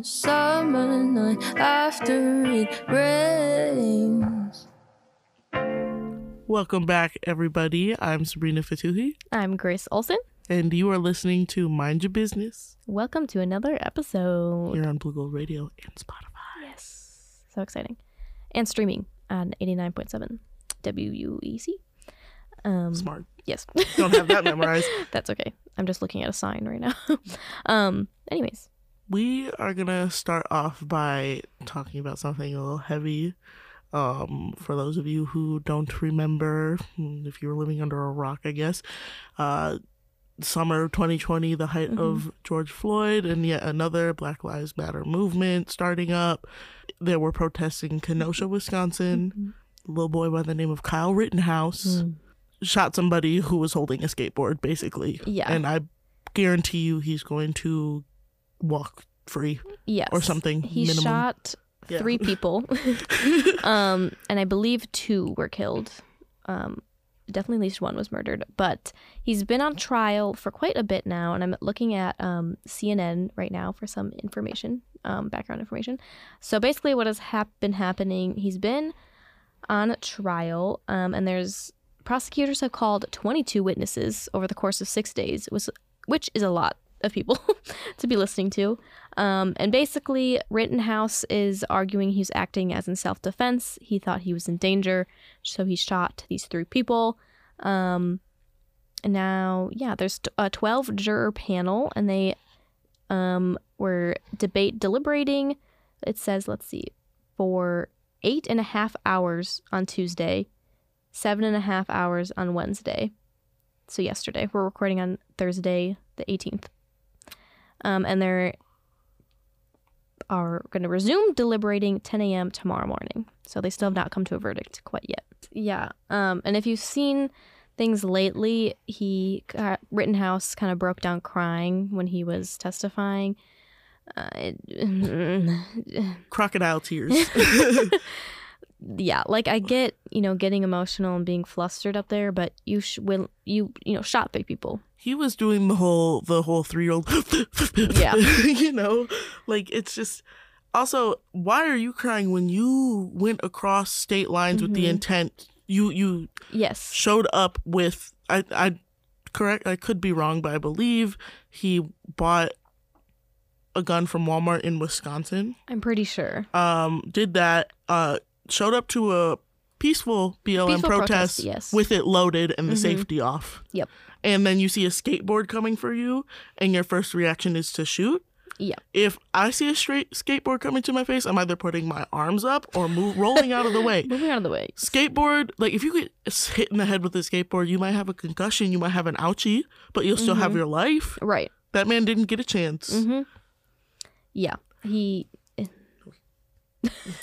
a summer night after it rains. Welcome back, everybody. I'm Sabrina Fatuhi, I'm Grace Olson. and you are listening to Mind Your Business Welcome to another episode. here on Blue Gold Radio and Spotify. Yes. So exciting. And streaming on 89.7 WUEC. Um, Smart. yes. Don't have that memorized. That's okay. I'm just looking at a sign right now. um, anyways, We are gonna start off by talking about something a little heavy. Um, for those of you who don't remember, hmm, if you were living under a rock, I guess, uh, summer 2020, the height of George Floyd, and yet another Black Lives Matter movement starting up. There were protests in Kenosha, Wisconsin. A little boy by the name of Kyle Rittenhouse shot somebody who was holding a skateboard, basically. Yeah. And I guarantee you he's going to walk free yes. or something. He minimum. shot Yeah. three people. um, and I believe two were killed. Um, definitely at least one was murdered. But he's been on trial for quite a bit now, and I'm looking at um, CNN right now for some information, um, background information. So basically, what has hap- been happening? He's been on trial, um, and there's prosecutors have called 22 witnesses over the course of six days, which, which is a lot of people to be listening to. Um, and basically, Rittenhouse is arguing he's acting as in self defense. He thought he was in danger, so he shot these three people. Um, and now, yeah, there's a 12 juror panel, and they um, were debate deliberating. It says, let's see, for eight and a half hours on Tuesday, seven and a half hours on Wednesday. So, yesterday. We're recording on Thursday, the 18th. Um, and they're are going to resume deliberating 10 a.m. tomorrow morning. So they still have not come to a verdict quite yet. Yeah. Um, and if you've seen things lately, he uh, Rittenhouse kind of broke down crying when he was testifying. Uh, crocodile tears. yeah, like I get you know getting emotional and being flustered up there, but you sh- when you you know shot big people. he was doing the whole the whole three year old. Yeah. you know, like it's just. Also, why are you crying when you went across state lines with the Mhm. intent? You you Yes. showed up with I I correct I could be wrong, but I believe he bought a gun from Walmart in Wisconsin. I'm pretty sure. Um, did that. Uh, showed up to a peaceful BLM Peaceful protest, protest, yes. with it loaded and the Mhm. safety off. Yep. And then you see a skateboard coming for you, and your first reaction is to shoot. Yeah. If I see a straight skateboard coming to my face, I'm either putting my arms up or move, rolling out of the way. Moving out of the way. Skateboard, like if you get hit in the head with a skateboard, you might have a concussion, you might have an ouchie, but you'll still have your life. Right. That man didn't get a chance. Mm-hmm. Yeah. He.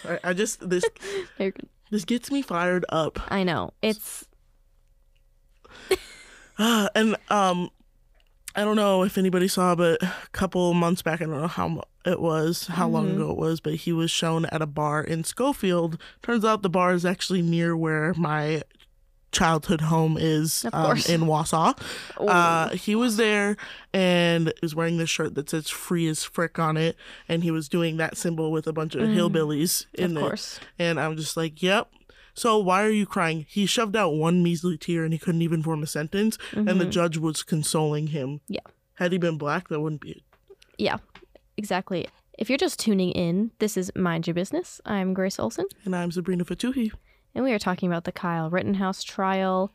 I, I just this this gets me fired up. I know. It's Ah, and um, I don't know if anybody saw, but a couple months back, I don't know how it was, how long Mm-hmm. ago it was, but he was shown at a bar in Schofield. Turns out the bar is actually near where my childhood home is um, in Wausau. Uh, he was there and is wearing this shirt that says "free as frick" on it, and he was doing that symbol with a bunch of hillbillies in Mm. of it. course. And I'm just like, yep. So why are you crying? He shoved out one measly tear and he couldn't even form a sentence. And the judge was consoling him. Mm-hmm. Yeah. Had he been black, that wouldn't be. it. Yeah. Exactly. If you're just tuning in, this is Mind Your Business. I'm Grace Olson, And I'm Sabrina Fatuhi. And we are talking about the Kyle Rittenhouse trial.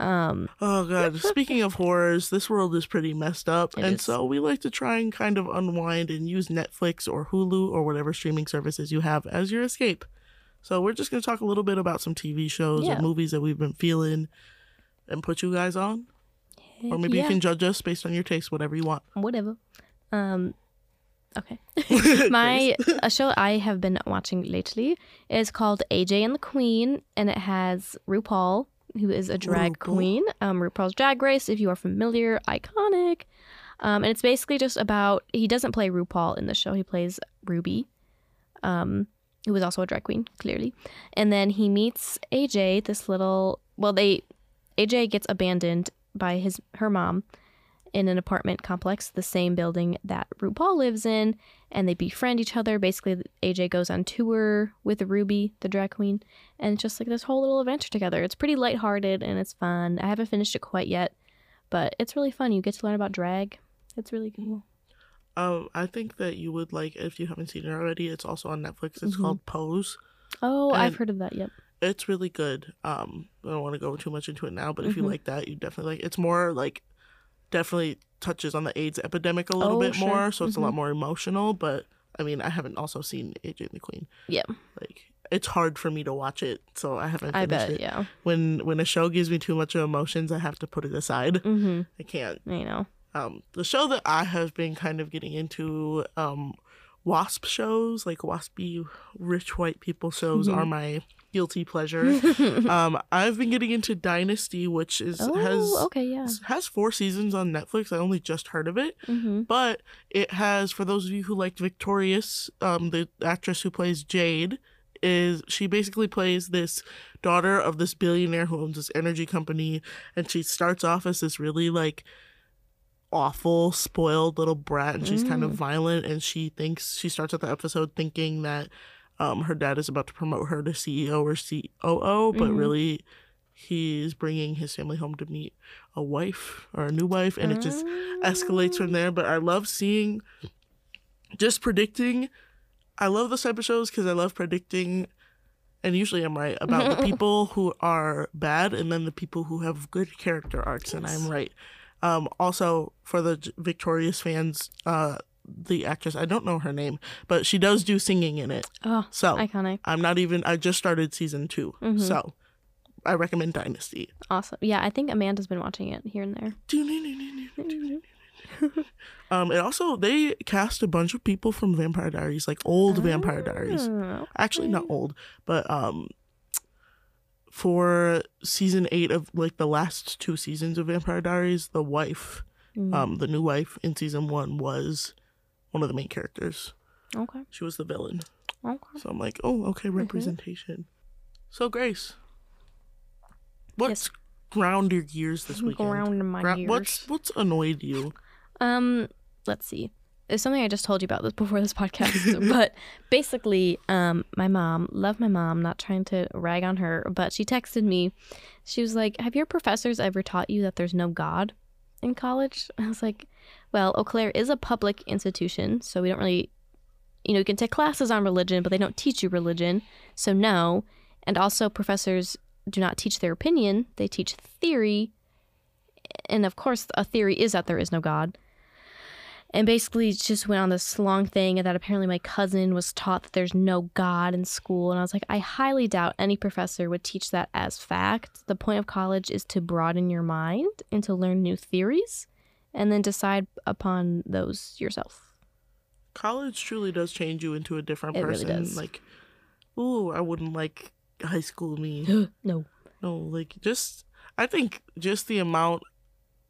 Um, Oh god. Speaking of horrors, this world is pretty messed up, and is. so we like to try and kind of unwind and use Netflix or Hulu or whatever streaming services you have as your escape. So we're just gonna talk a little bit about some TV shows Yeah. or movies that we've been feeling, and put you guys on, or maybe yeah. you can judge us based on your taste, whatever you want. whatever. Um, okay. My a show I have been watching lately is called AJ and the Queen, and it has RuPaul, who is a drag queen. Um, RuPaul's Drag Race, if you are familiar, iconic. Um, and it's basically just about he doesn't play RuPaul in the show; he plays Ruby, um, who is also a drag queen, clearly. And then he meets AJ, this little. Well, they AJ gets abandoned by his her mom, in an apartment complex, the same building that RuPaul lives in, and they befriend each other. Basically, AJ goes on tour with Ruby, the drag queen, and it's just like this whole little adventure together. It's pretty lighthearted and it's fun. I haven't finished it quite yet, but it's really fun. You get to learn about drag. It's really cool. Um, I think that you would like if you haven't seen it already. It's also on Netflix. It's Mhm. called Pose. Oh, I've heard of that. Yep. It's really good. Um, I don't want to go too much into it now, but if you Mhm. like that, you definitely like. It's more like definitely touches on the AIDS epidemic a little Oh, bit sure. more, so it's a lot Mhm. more emotional. But I mean, I haven't also seen AJ and the Queen. Yeah. Like it's hard for me to watch it, so I haven't. I Finished bet. it. Yeah. When when a show gives me too much of emotions, I have to put it aside. Mm-hmm. I can't. You know. um, the show that I have been kind of getting into, um, WASP shows, like waspy rich white people shows, Mhm. are my guilty pleasure. um, I've been getting into Dynasty, which is oh, has okay. Yeah. has four seasons on Netflix. I only just heard of it, Mm-hmm. but it has for those of you who liked Victorious, um, the actress who plays Jade is she basically plays this daughter of this billionaire who owns this energy company and she starts off as this really like awful spoiled little brat and she's kind of Mm. violent and she thinks she starts at the episode thinking that um, her dad is about to promote her to ceo or coo but Mhm. really he's bringing his family home to meet a wife or a new wife and it just escalates from there. But I love seeing, just predicting. I love this type of shows because I love predicting, and usually I'm right about the people who are bad and then the people who have good character arcs, and I'm right. Um, also, for the Victorious fans, uh, the actress I don't know her name, but she does do singing in it. Oh, So iconic. I'm not even. I just started season 2 Mhm. so I recommend Dynasty. Awesome. Yeah, I think Amanda's been watching it here and there. Um, and also they cast a bunch of people from Vampire Diaries, like old Vampire Diaries. Oh, Actually, not old, but um, for season eight of like the last two seasons of Vampire Diaries, the wife, Mm, um, the new wife in season one was one of the main characters. okay. She was the villain. Okay. So I'm like, oh, okay, Mm-hmm. representation. So Grace, what's Yes. ground your gears this weekend? Ground my Gra- gears. What's what's annoyed you? Um, let's see. It's something I just told you about this before this podcast, but basically, um, my mom, love my mom, not trying to rag on her, but she texted me. She was like, "Have your professors ever taught you that there's no God in college?" I was like, "Well, Eau Claire is a public institution, so we don't really, you know, you can take classes on religion, but they don't teach you religion, so no. And also, professors do not teach their opinion; they teach theory." And of course, a theory is that there is no God. And basically just went on this long thing that apparently my cousin was taught that there's no god in school. And i was like i highly doubt any professor would teach that as fact. The point of college is to broaden your mind and to learn new theories and then decide upon those yourself college truly does change you into a different It really person. does. Like, ooh, I wouldn't like high school me. no no, like just I think just the amount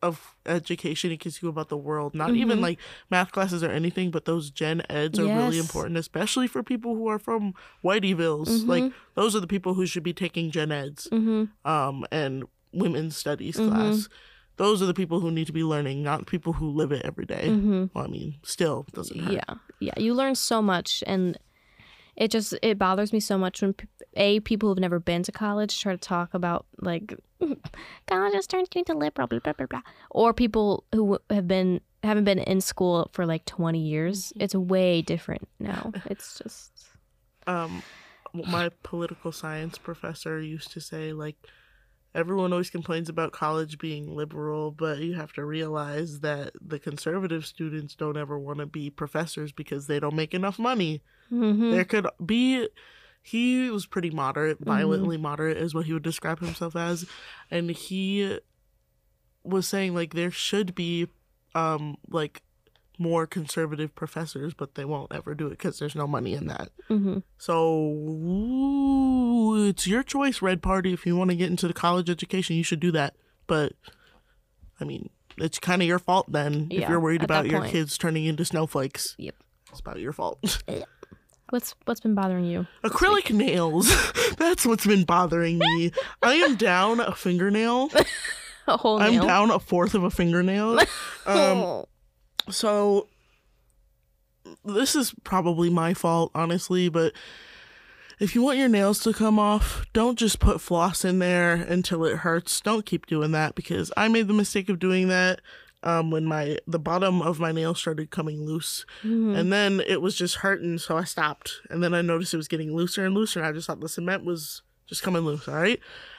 of education it gives you about the world, not even Mhm. like math classes or anything, but those gen eds are really important, especially for people who are from Whiteyvilles. Like Mhm. those are the people who should be taking gen eds, mm-hmm um, and women's studies Mhm. class. Those are the people who need to be learning, not people who live it every day. mm-hmm. Well, I mean, still doesn't hurt. yeah yeah you learn so much and it just it bothers me so much when a people who've never been to college try to talk about like college just turns you into liberal blah blah blah blah. Or people who have been haven't been in school for like 20 years. It's way different now. It's just um my political science professor used to say like everyone always complains about college being liberal but you have to realize that the conservative students don't ever want to be professors because they don't make enough money Mhm. there could be he was pretty moderate violently moderate is what he would describe himself as and he was saying like there should be um like more conservative professors but they won't ever do it because there's no money in that Mhm. so ooh, it's your choice, Red Party. If you want to get into the college education, you should do that. But I mean, it's kind of your fault then if you're worried about your point. kids turning into snowflakes. Yep. It's about your fault. what's what's been bothering you Acrylic nails. That's what's been bothering me. I am down a fingernail. a whole I'm down a fourth of a fingernail Um, Oh. So this is probably my fault, honestly, but if you want your nails to come off, don't just put floss in there until it hurts. Don't keep doing that because I made the mistake of doing that um, when my the bottom of my nail started coming loose, Mhm. and then it was just hurting, so I stopped. And then I noticed it was getting looser and looser, and I just thought the cement was just coming loose. All right,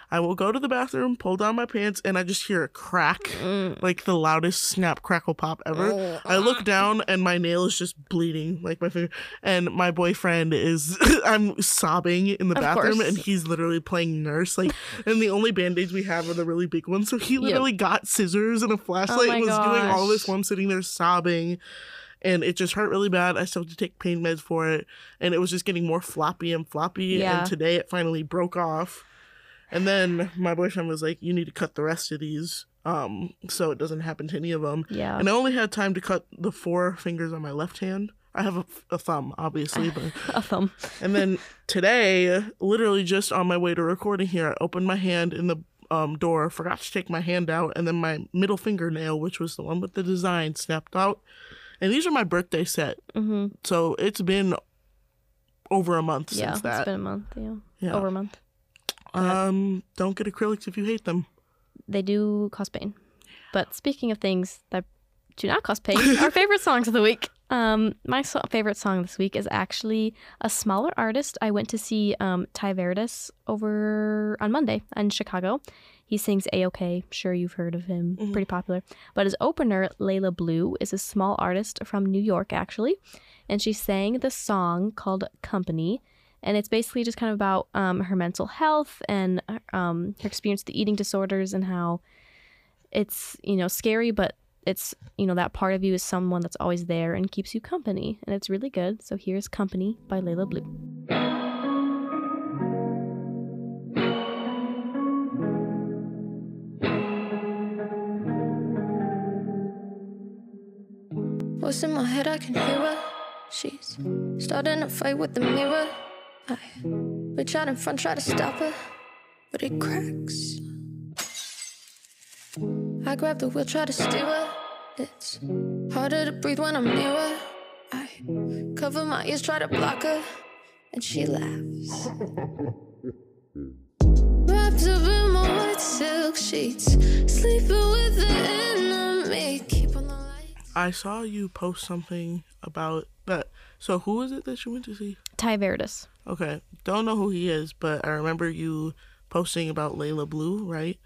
I will go to the bathroom, pull down my pants, and I just hear a crack, Mm. like the loudest snap, crackle, pop ever. I look down and my nail is just bleeding, like my finger. And my boyfriend is, I'm sobbing in the Of bathroom, course. and he's literally playing nurse. Like, and the only band aids we have are the really big ones. So he literally got scissors and a flashlight Oh and was doing all this while I'm sitting there sobbing. And it just hurt really bad. I still had to take pain meds for it. And it was just getting more floppy and floppy. Yeah. And today it finally broke off. And then my boyfriend was like, You need to cut the rest of these um, so it doesn't happen to any of them. Yeah. And I only had time to cut the four fingers on my left hand. I have a, a thumb, obviously, but A thumb. and then today, literally just on my way to recording here, I opened my hand in the um, door, forgot to take my hand out, and then my middle fingernail, which was the one with the design, snapped out. And these are my birthday set, mm-hmm. so it's been over a month Yeah. since that. Yeah, It's been a month. Yeah. yeah. Over a month. Um, don't get acrylics if you hate them. They do cause pain. But speaking of things that do not cause pain, our favorite songs of the week. Um, my so- favorite song this week is actually a smaller artist. I went to see um, Ty Verdes over on Monday in Chicago. He sings A-OK. Sure, you've heard of him. Mhm. Pretty popular. But his opener, Layla Blue, is a small artist from New York, actually. And she sang the song called Company. And it's basically just kind of about um, her mental health and um, her experience with the eating disorders and how it's, you know, scary, but it's, you know, that part of you is someone that's always there and keeps you company. And it's really good. So here's Company by Layla Blue. What's in my head? I can hear her. She's starting a fight with the mirror. I reach out in front, try to stop her, but it cracks. I grab the wheel, try to steer her. It's harder to breathe when I'm near her. I cover my ears, try to block her, and she laughs. Wrapped up in my white silk sheets, sleeping with the enemy. Keep on the lights. I saw you post something about that. So who is it that you went to see? Ty Verdes. Okay, don't know who he is, but I remember you posting about Layla Blue, right?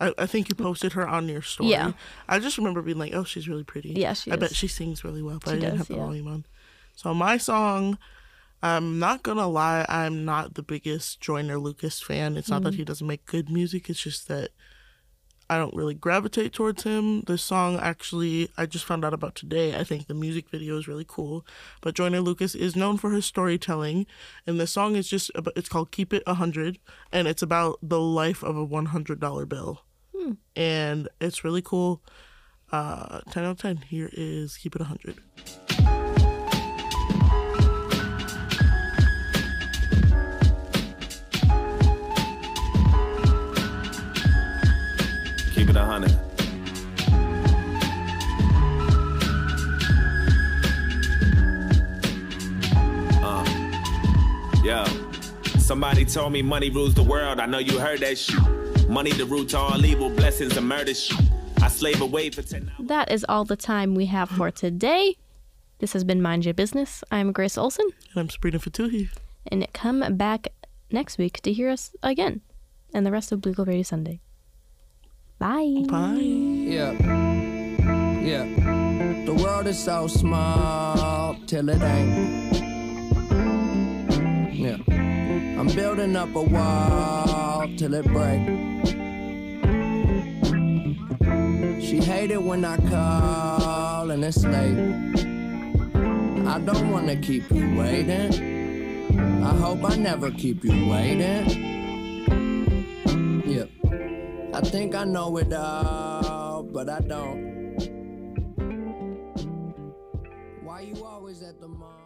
I, I think you posted her on your story. Yeah. I just remember being like, oh, she's really pretty. Yeah, she I bet she sings really well, but She I didn't does, have the yeah. volume on. So my song, I'm not gonna lie, I'm not the biggest Joyner Lucas fan. It's not that Mm-hmm. he doesn't make good music. It's just that I don't really gravitate towards him. This song actually, I just found out about today. I think the music video is really cool. But Joyner Lucas is known for her storytelling, and the song is just about, it's called "Keep It 100," and it's about the life of a $100 bill, hmm. and it's really cool. Uh, 10 out of 10. Here is "Keep It 100." Somebody told me money rules the world. I know you heard that shit. Money the root to all evil, blessings and murder shit. I slave away for 10 hours. That is all the time we have for today. This has been Mind Your Business. I'm Grace Olson, And I'm Sabrina Fatuhi. and come back next week to hear us again and the rest of Blue Gold Radio Sunday. Bye. Bye. Yeah. Yeah. The world is so small till it ain't. Yeah. I'm building up a wall till it break. She hate it when I call and it's late. I don't wanna keep you waiting. I hope I never keep you waiting. Yeah. I think I know it all, but I don't. Why you always at the mall?